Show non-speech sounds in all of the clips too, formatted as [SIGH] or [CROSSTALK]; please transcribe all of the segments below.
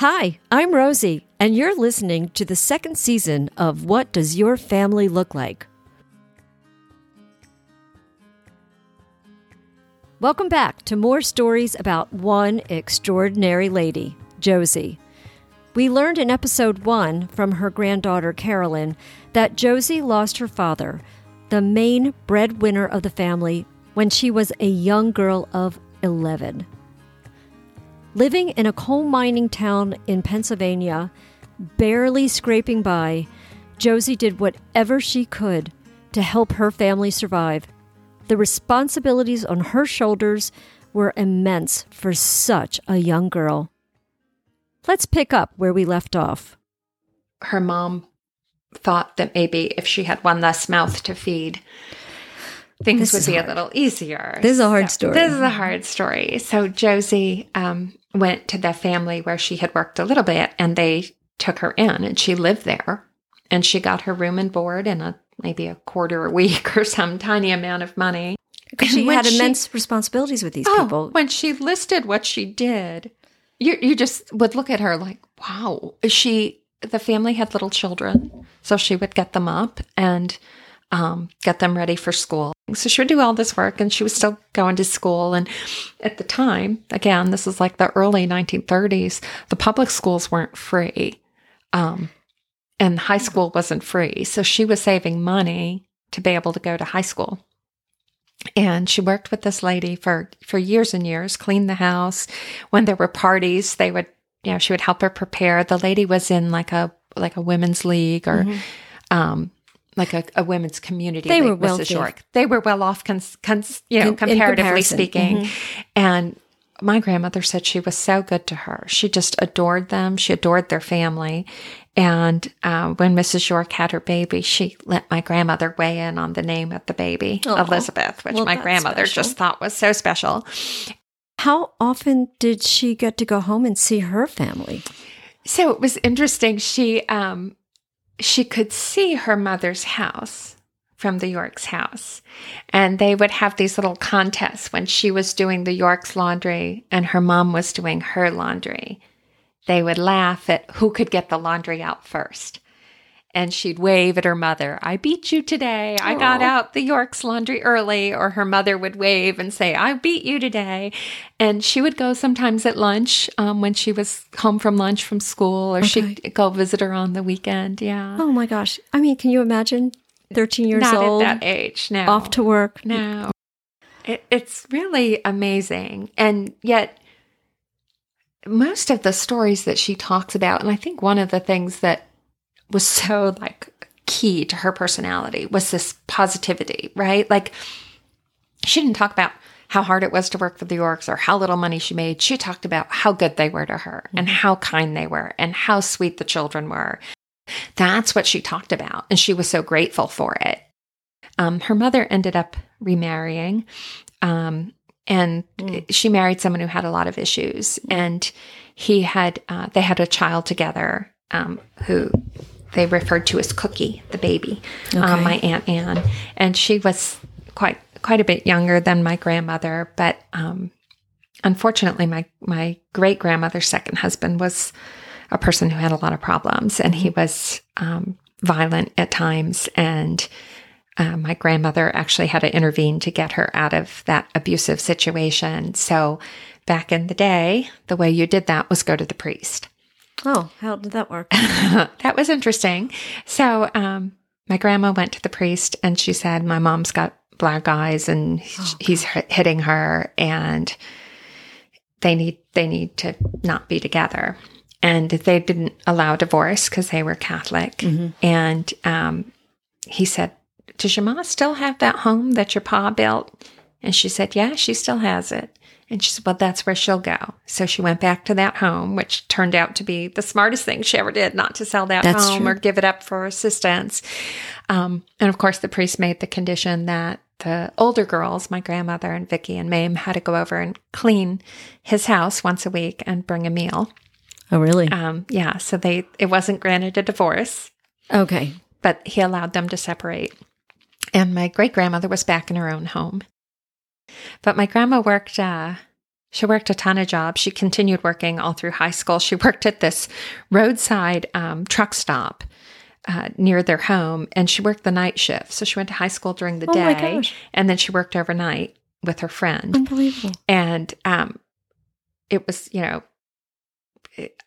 Hi, I'm Rosie, and you're listening to the second season of What Does Your Family Look Like? Welcome back to more stories about one extraordinary lady, Josie. We learned in episode one from her granddaughter Carolyn that Josie lost her father, the main breadwinner of the family, when she was a young girl of 11. Living in a coal mining town in Pennsylvania, barely scraping by, Josie did whatever she could to help her family survive. The responsibilities on her shoulders were immense for such a young girl. Let's pick up where we left off. Her mom thought that maybe if she had one less mouth to feed, things This would be hard. a little easier. This is a hard So- story. This is a hard story. So Josie um, went to the family where she had worked a little bit, and they took her in, and she lived there, and she got her room and board and a maybe a quarter a week [LAUGHS] or some tiny amount of money. Because she had she- immense responsibilities with these Oh, people. when she listed what she did, you you just would look at her like, wow. She the family had little children, so she would get them up and um, get them ready for school. So she would do all this work, and she was still going to school. And at the time, again, this is like the early 1930s. The public schools weren't free, um, and high school wasn't free. So she was saving money to be able to go to high school and she worked with this lady for for years and years cleaned the house when there were parties they would you know she would help her prepare the lady was in like a like a women's league or um like a, a women's community Mm-hmm. They were wealthy. Mrs. York. They were well off, cons, cons, you know, In- in comparatively comparison. speaking. Mhm. And my grandmother said she was so good to her. She just adored them. She adored their family. And uh, when Mrs. York had her baby, she let my grandmother weigh in on the name of the baby, Aw. Elizabeth, which Well, my grandmother special. just thought was so special. How often did she get to go home and see her family? So it was interesting. She um, she could see her mother's house from the York's house, and they would have these little contests when she was doing the York's laundry and her mom was doing her laundry. They would laugh at who could get the laundry out first. And she'd wave at her mother, I beat you today. I got out the York's laundry early. Or her mother would wave and say, I beat you today. And she would go sometimes at lunch um, when she was home from lunch from school, or Okay. she'd go visit her on the weekend. Yeah. Oh my gosh. I mean, can you imagine 13 years Not old, at that age. No. off to work? No. It, it's really amazing. And yet, most of the stories that she talks about, and I think one of the things that was so like key to her personality was this positivity, right? Like, she didn't talk about how hard it was to work for the Yorks or how little money she made. She talked about how good they were to her and how kind they were and how sweet the children were. That's what she talked about. And she was so grateful for it. Um, her mother ended up remarrying. Um, and Mm. she married someone who had a lot of issues. And he had, uh, they had a child together um, who they referred to as Cookie, the baby, Okay. um, my Aunt Anne. And she was quite, quite a bit younger than my grandmother. But um, unfortunately, my, my great grandmother's second husband was a person who had a lot of problems and he was um, violent at times. And uh, my grandmother actually had to intervene to get her out of that abusive situation. So back in the day, the way you did that was go to the priest. Oh, how did that work? [LAUGHS] that was interesting. So um, my grandma went to the priest and she said, My mom's got black eyes and Oh, he's h- hitting her and they need they need to not be together. And they didn't allow divorce because they were Catholic. Mhm. And um, he said, Does your mom still have that home that your pa built? And she said, Yeah, she still has it. And she said, Well, that's where she'll go. So she went back to that home, which turned out to be the smartest thing she ever did, not to sell that That's home true. or give it up for assistance. Um, and of course, the priest made the condition that the older girls, my grandmother and Vicky and Mame, had to go over and clean his house once a week and bring a meal. Oh, really? Um, yeah, so they it wasn't granted a divorce, okay. but he allowed them to separate. And my great grandmother was back in her own home. But my grandma worked uh, She worked a ton of jobs. She continued working all through high school. She worked at this roadside um, truck stop uh, near their home, and she worked the night shift. So she went to high school during the Oh day, and then she worked overnight with her friend. Unbelievable. And um, it was, you know,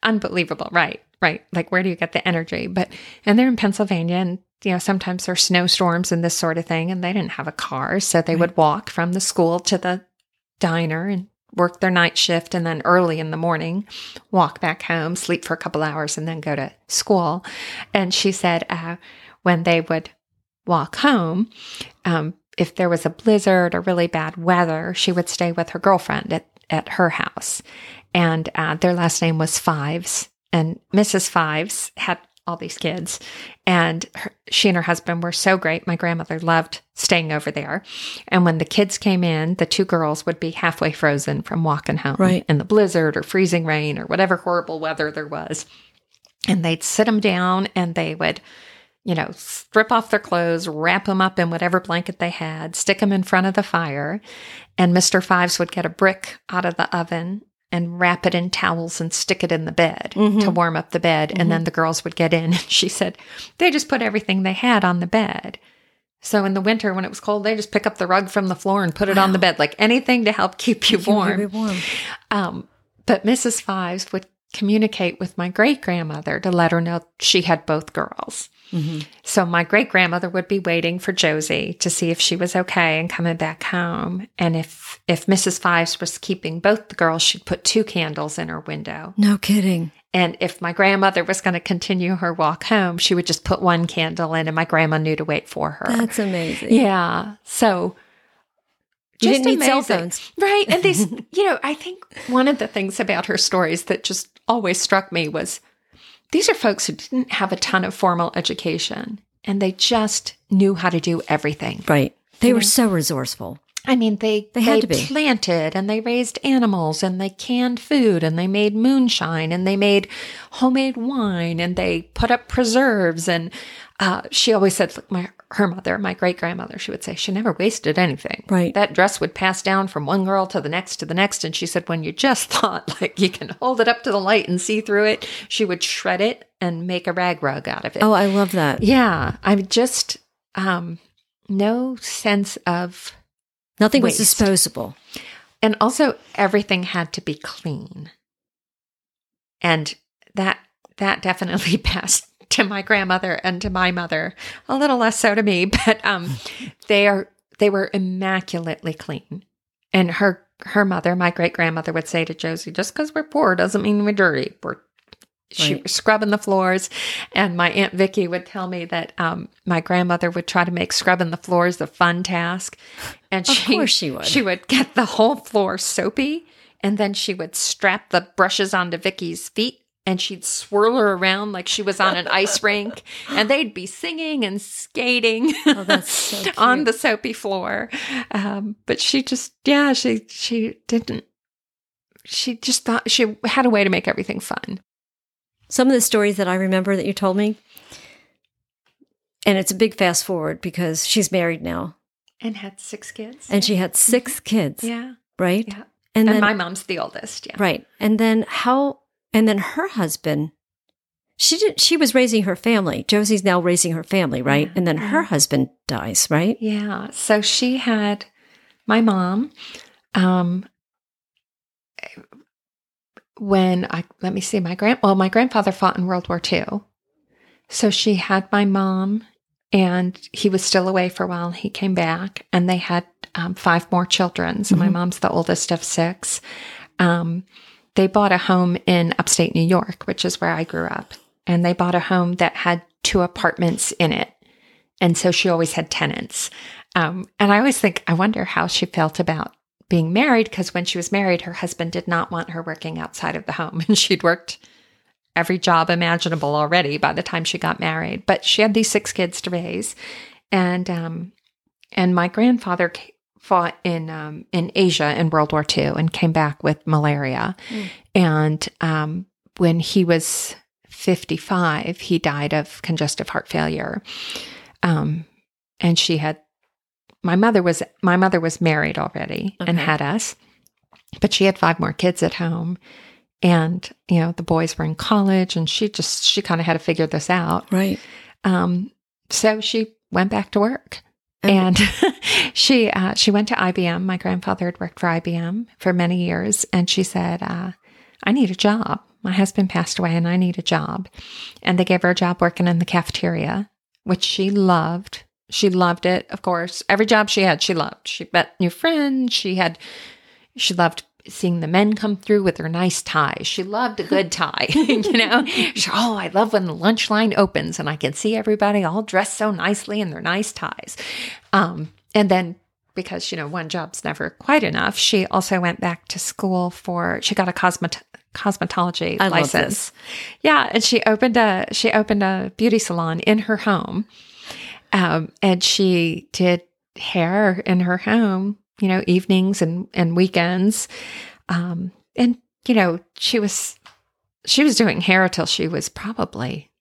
unbelievable. Right, right. Like, where do you get the energy? But, and they're in Pennsylvania, and, you know, sometimes there's snowstorms and this sort of thing, and they didn't have a car. So they would walk from the school to the diner and work their night shift and then early in the morning walk back home sleep for a couple hours and then go to school and she said uh, when they would walk home um, if there was a blizzard or really bad weather she would stay with her girlfriend at, at her house and uh, their last name was fives and mrs fives had all these kids. And her, she and her husband were so great. My grandmother loved staying over there. And when the kids came in the two girls would be halfway frozen from walking home Right. in the blizzard or freezing rain or whatever horrible weather there was. And they'd sit them down and they would you know strip off their clothes wrap them up in whatever blanket they had stick them in front of the fire. And mr fives would get a brick out of the oven and wrap it in towels and stick it in the bed to warm up the bed and then the girls would get in [LAUGHS] and she said they just put everything they had on the bed so in the winter when it was cold they just pick up the rug from the floor and put it on the bed like anything to help keep you warm warm. um, but Mrs. Fives would communicate with my great grandmother to let her know she had both girls. So my great grandmother would be waiting for Josie to see if she was okay and coming back home. And if if Mrs. Fives was keeping both the girls, she'd put two candles in her window. No kidding. And if my grandmother was going to continue her walk home, she would just put one candle in, and my grandma knew to wait for her. That's amazing. Yeah. So You just didn't need cell amazing. phones. Right. And these, [LAUGHS] you know, I think one of the things about her stories that just always struck me was these are folks who didn't have a ton of formal education and they just knew how to do everything. Right. They were so resourceful. I mean, they They had to be. planted and they raised animals and they canned food and they made moonshine and they made homemade wine and they put up preserves and uh, she always said, look, my her mother, my great grandmother, she would say she never wasted anything. Right. That dress would pass down from one girl to the next to the next, and she said when you just [LAUGHS] thought like you can hold it up to the light and see through it, she would shred it and make a rag rug out of it. Oh, I love that. yeah, I'm just um, no sense of Nothing was disposable. and also everything had to be clean and that that definitely [LAUGHS] passed to my grandmother and to my mother. A little less so to me [LAUGHS] but um they are they were immaculately clean. And her her mother my great grandmother would say to josie just because we're poor doesn't mean we're dirty. We're she Right. was scrubbing the floors. And my aunt vicky would tell me that um, my grandmother would try to make scrubbing the floors a fun task. And Of she, course she would. she would get the whole floor soapy and then she would strap the brushes onto Vicky's feet and she'd swirl her around like she was on an ice rink and they'd be singing and skating Oh, that's so [LAUGHS] on the soapy floor. Um, but she just, yeah, she, she didn't, she just thought she had a way to make everything fun. Some of the stories that I remember that you told me, and it's a big fast forward because she's married now And had six kids. and she had six kids, yeah. right? Yeah. And, And, then, my mom's the oldest. Yeah. right. And then how, and then her husband, she did, she was raising her family. Josie's now raising her family, right? And then her husband dies, right? Yeah. So she had my mom. Um, when I let me see my grand well, my grandfather fought in World War II, so she had my mom, and he was still away for a while. He came back, and they had um, five more children. So my Mhm. mom's the oldest of six. Um, they bought a home in upstate New York, which is where I grew up, and they bought a home that had two apartments in it. And so she always had tenants. Um, and I always think, I wonder how she felt about being married because when she was married, her husband did not want her working outside of the home. [LAUGHS] And she'd worked every job imaginable already by the time she got married. But she had these six kids to raise. And, um, and my grandfather fought in, um, in Asia in World War II and came back with malaria. Mm. And, um, when he was 55, he died of congestive heart failure. Um, and she had my mother was my mother was married already and had us but she had five more kids at home. And, you know, the boys were in college and she just, she kind of had to figure this out. Right. Um, so she went back to work. And [LAUGHS] she uh, she went to IBM. My grandfather had worked for IBM for many years, and she said, uh, "I need a job. My husband passed away, and I need a job." And they gave her a job working in the cafeteria, which she loved. She loved it, of course. Every job she had, she loved. She met new friends. She had, she loved seeing the men come through with their nice ties. She loved a good tie, [LAUGHS] you know. She, oh, I love when the lunch line opens and I can see everybody all dressed so nicely in their nice ties. Um, and then because you know one job's never quite enough, she also went back to school for. She got a cosmet cosmetology I license. Yeah, and she opened a she opened a beauty salon in her home, um, and she did hair in her home. You know, evenings and and weekends, um, and you know she was she was doing hair till she was probably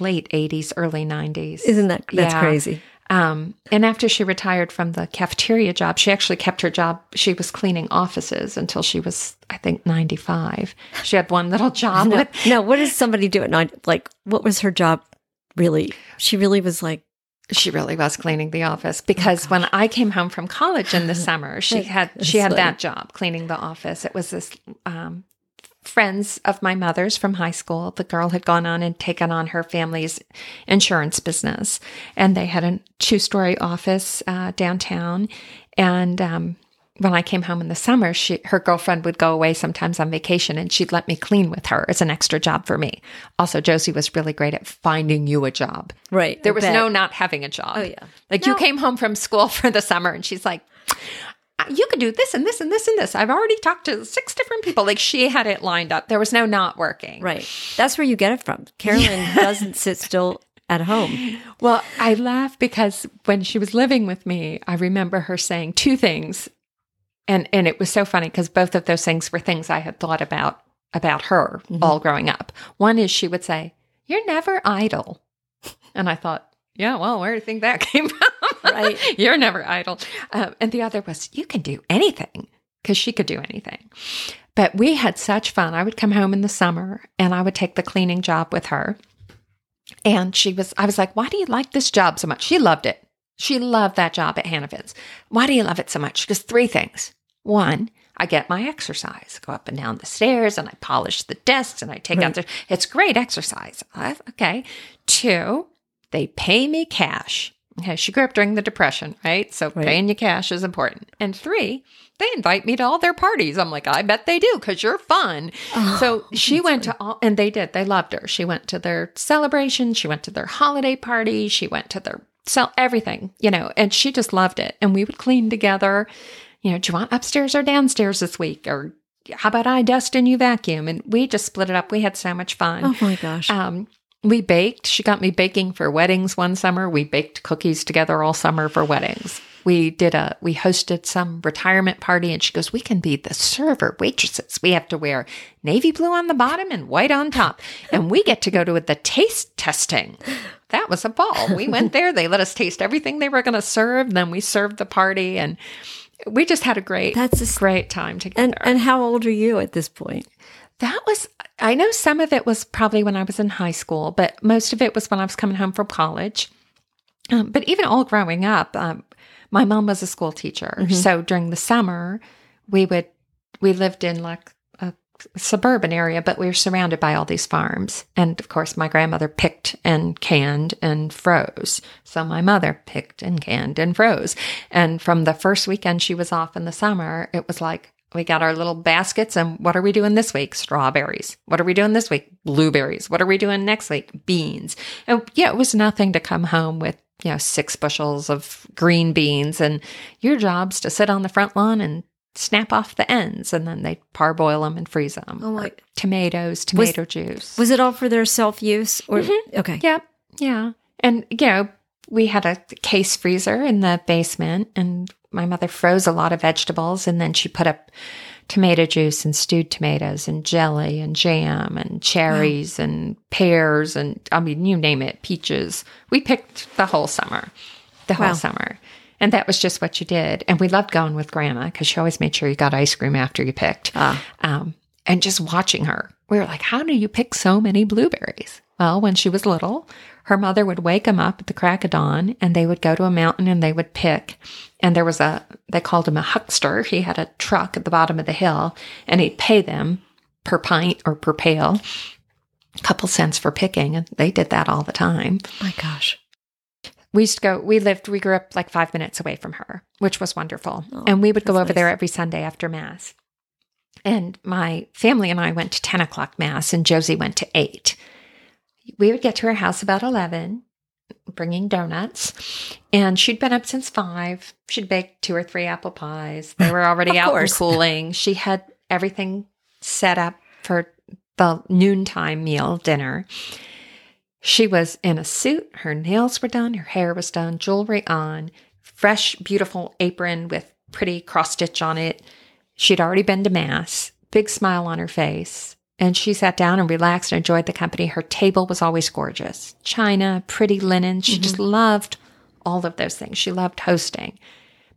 late eighties, early nineties. Isn't that that's Yeah. crazy? Um, and after she retired from the cafeteria job, she actually kept her job. She was cleaning offices until she was, I think, 95. She had one little job [LAUGHS] No, with, no, what does somebody do at night? Like, what was her job really? She really was like, she really was cleaning the office because when I came home from college in the [LAUGHS] summer, she had, she had that job cleaning the office. It was this, um, friends of my mother's from high school. The girl had gone on and taken on her family's insurance business, and they had a two story office uh, downtown. And um, when I came home in the summer, she her girlfriend would go away sometimes on vacation, and she'd let me clean with her as an extra job for me. Also, Josie was really great at finding you a job. right. There I was bet. no not having a job. Oh, yeah. Like you came home from school [LAUGHS] for the summer and she's like, you could do this and this and this and this. I've already talked to six different people. Like she had it lined up. There was no not working. Right. That's where you get it from. Carolyn [LAUGHS] doesn't sit still at home. Well, I laugh because when she was living with me, I remember her saying two things. And and it was so funny because both of those things were things I had thought about about her all growing up. One is she would say, You're never idle. And I thought, yeah, well, where do you think that [LAUGHS] came from? Right. [LAUGHS] You're never idle. Um, and the other was, you can do anything because she could do anything. But we had such fun. I would come home in the summer and I would take the cleaning job with her. And she was, I was like, why do you like this job so much? She loved it. She loved that job at Hannaford's. Why do you love it so much? Because three things. One, I get my exercise, go up and down the stairs and I polish the desks and I take out the, it's great exercise. I, okay. Two, they pay me cash. Okay. She grew up during the depression, right? So Right. paying you cash is important. And three, they invite me to all their parties. I'm like, I bet they do because you're fun. Oh, so [LAUGHS] she went to all, and they did. They loved her. She went to their celebration. She went to their holiday party. She went to their sell everything, you know, and she just loved it. And we would clean together. You know, do you want upstairs or downstairs this week? Or how about I dust and you vacuum? And we just split it up. We had so much fun. Oh my gosh. Um, we baked. She got me baking for weddings one summer. We baked cookies together all summer for weddings. We did a, we hosted some retirement party and she goes, we can be the server waitresses. We have to wear navy blue on the bottom and white on top. And we get to go to the taste testing. That was a ball. We went there. They let us taste everything they were going to serve. Then we served the party and we just had a great, That's a, great time together. and and how old are you at this point? That was, I know some of it was probably when I was in high school, but most of it was when I was coming home from college. Um, but even all growing up, um, my mom was a school teacher. So during the summer, we would, we lived in like suburban area, but we were surrounded by all these farms. And of course, my grandmother picked and canned and froze. So my mother picked and canned and froze. And from the first weekend she was off in the summer, it was like, we got our little baskets and what are we doing this week? Strawberries. What are we doing this week? Blueberries. What are we doing next week? Beans. And yeah, it was nothing to come home with, you know, six bushels of green beans and your job's to sit on the front lawn and snap off the ends and then they parboil them and freeze them. Oh, my- Or tomatoes, tomato juice. Was it all for their self use or Mm-hmm. okay? Yep. Yeah. And, you know, we had a case freezer in the basement, and my mother froze a lot of vegetables, and then she put up tomato juice and stewed tomatoes and jelly and jam and cherries and pears and I mean, you name it, peaches. We picked the whole summer, the whole Wow. summer. And that was just what you did. And we loved going with grandma because she always made sure you got ice cream after you picked. Ah. Um, and just watching her, we were like, how do you pick so many blueberries? Well, when she was little, her mother would wake them up at the crack of dawn and they would go to a mountain and they would pick. And there was a, they called him a huckster. He had a truck at the bottom of the hill and he'd pay them per pint or per pail, a couple cents for picking. And they did that all the time. My gosh. We used to go, we lived, we grew up like five minutes away from her, which was wonderful. Oh, and we would go over nice. there every Sunday after Mass. And my family and I went to 10 o'clock Mass, and Josie went to 8. We would get to her house about 11, bringing donuts. And she'd been up since 5. She'd baked two or three apple pies. They were [LAUGHS] already out course. and cooling. She had everything set up for the noontime meal dinner. She was in a suit. Her nails were done. Her hair was done. Jewelry on. Fresh, beautiful apron with pretty cross stitch on it. She'd already been to Mass. Big smile on her face. And she sat down and relaxed and enjoyed the company. Her table was always gorgeous. China, pretty linen. She just mm-hmm. loved all of those things. She loved hosting.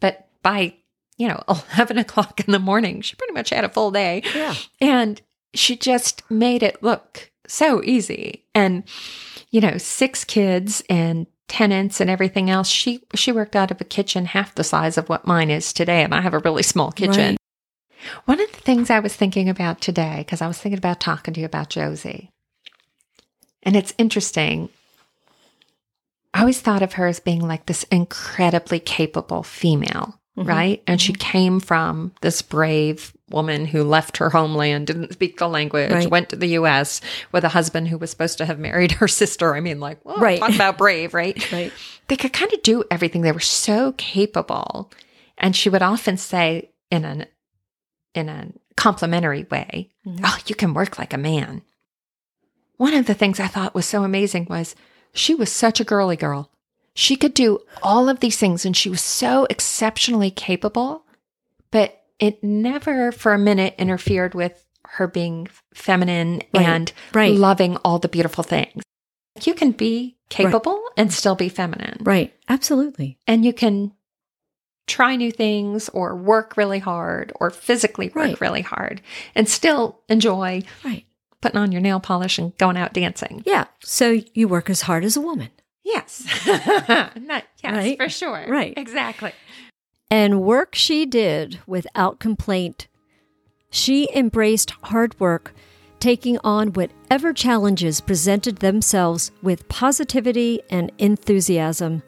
But by, you know, [LAUGHS] 11 o'clock in the morning, she pretty much had a full day. Yeah. And she just made it look so easy. And, you know, six kids and tenants and everything else. She she worked out of a kitchen half the size of what mine is today. And I have a really small kitchen. Right. One of the things I was thinking about today, because I was thinking about talking to you about Josie, and it's interesting. I always thought of her as being like this incredibly capable female, Mhm. right? And she came from this brave woman who left her homeland, didn't speak the language, Right. went to the US with a husband who was supposed to have married her [LAUGHS] sister. I mean, like, well, Right. talk about brave, right? Right. they could kind of do everything. They were so capable. And she would often say in an in a complimentary way, Mhm. Oh, you can work like a man. One of the things I thought was so amazing was she was such a girly girl. She could do all of these things and she was so exceptionally capable, but it never for a minute interfered with her being feminine Right. and Right. loving all the beautiful things. You can be capable and still be feminine. Right. Absolutely. And you can try new things or work really hard or physically work Right. really hard and still enjoy Right. putting on your nail polish and going out dancing. Yeah. So you work as hard as a woman. Yes. [LAUGHS] [LAUGHS] Not, yes, Right. for sure. Right. Exactly. And work she did without complaint. She embraced hard work, taking on whatever challenges presented themselves with positivity and enthusiasm.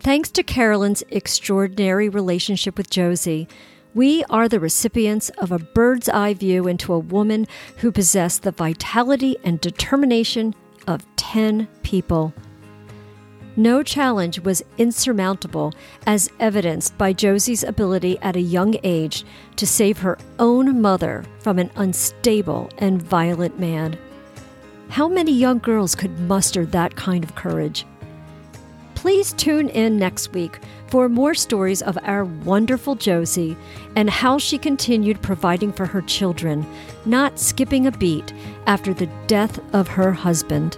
Thanks to Carolyn's extraordinary relationship with Josie, we are the recipients of a bird's eye view into a woman who possessed the vitality and determination of 10 people. No challenge was insurmountable, as evidenced by Josie's ability at a young age to save her own mother from an unstable and violent man. How many young girls could muster that kind of courage? Please tune in next week for more stories of our wonderful Josie and how she continued providing for her children, not skipping a beat after the death of her husband.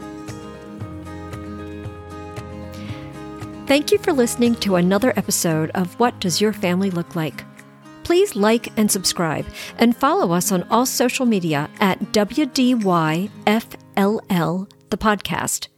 Thank you for listening to another episode of What Does Your Family Look Like? Please like and subscribe and follow us on all social media at WDYFLL, the podcast.